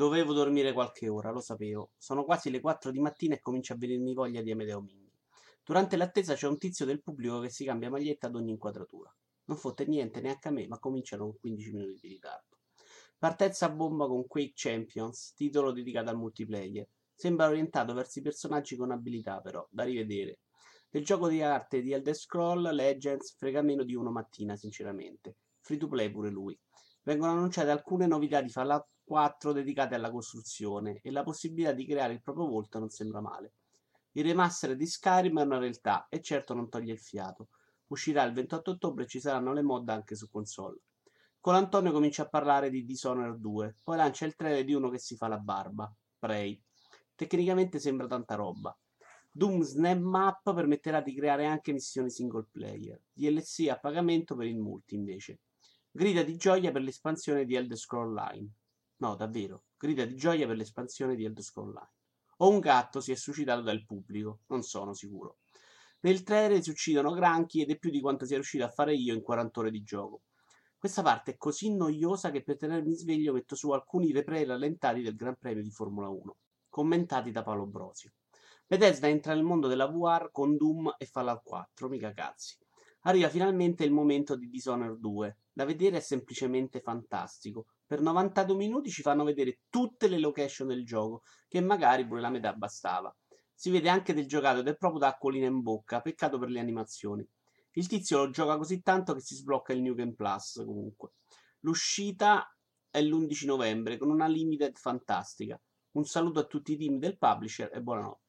Dovevo dormire qualche ora, lo sapevo. Sono quasi le 4 di mattina e comincia a venirmi voglia di Amedeo Minghi. Durante l'attesa c'è un tizio del pubblico che si cambia maglietta ad ogni inquadratura. Non fotte niente neanche a me, ma cominciano con 15 minuti di ritardo. Partenza a bomba con Quake Champions, titolo dedicato al multiplayer. Sembra orientato verso i personaggi con abilità, però, da rivedere. Del gioco di arte di Elder Scroll Legends frega meno di uno mattina, sinceramente. Free to play pure lui. Vengono annunciate alcune novità di Fallout 4 dedicate alla costruzione e la possibilità di creare il proprio volto non sembra male. Il remaster di Skyrim è una realtà e certo non toglie il fiato. Uscirà il 28 ottobre e ci saranno le mod anche su console. Con Antonio comincia a parlare di Dishonored 2, poi lancia il trailer di uno che si fa la barba, Prey. Tecnicamente sembra tanta roba. Doom Snap Map permetterà di creare anche missioni single player, DLC a pagamento per il multi invece. Grida di gioia per l'espansione di Elder Scroll Line. No, davvero, grida di gioia per l'espansione di Elder Scroll Line. O un gatto si è suscitato dal pubblico, non sono sicuro. Nel trailer si uccidono granchi ed è più di quanto sia riuscito a fare io in 40 ore di gioco. Questa parte è così noiosa che per tenermi sveglio metto su alcuni replay rallentati del Gran Premio di Formula 1, commentati da Paolo Brosio. Bethesda entra nel mondo della VR con Doom e Fallout 4, mica cazzi. Arriva finalmente il momento di Dishonored 2. Da vedere è semplicemente fantastico. Per 92 minuti ci fanno vedere tutte le location del gioco, che magari pure la metà bastava. Si vede anche del giocato ed è proprio da acquolina in bocca, peccato per le animazioni. Il tizio lo gioca così tanto che si sblocca il New Game Plus comunque. L'uscita è l'11 novembre con una limited fantastica. Un saluto a tutti i team del publisher e buonanotte.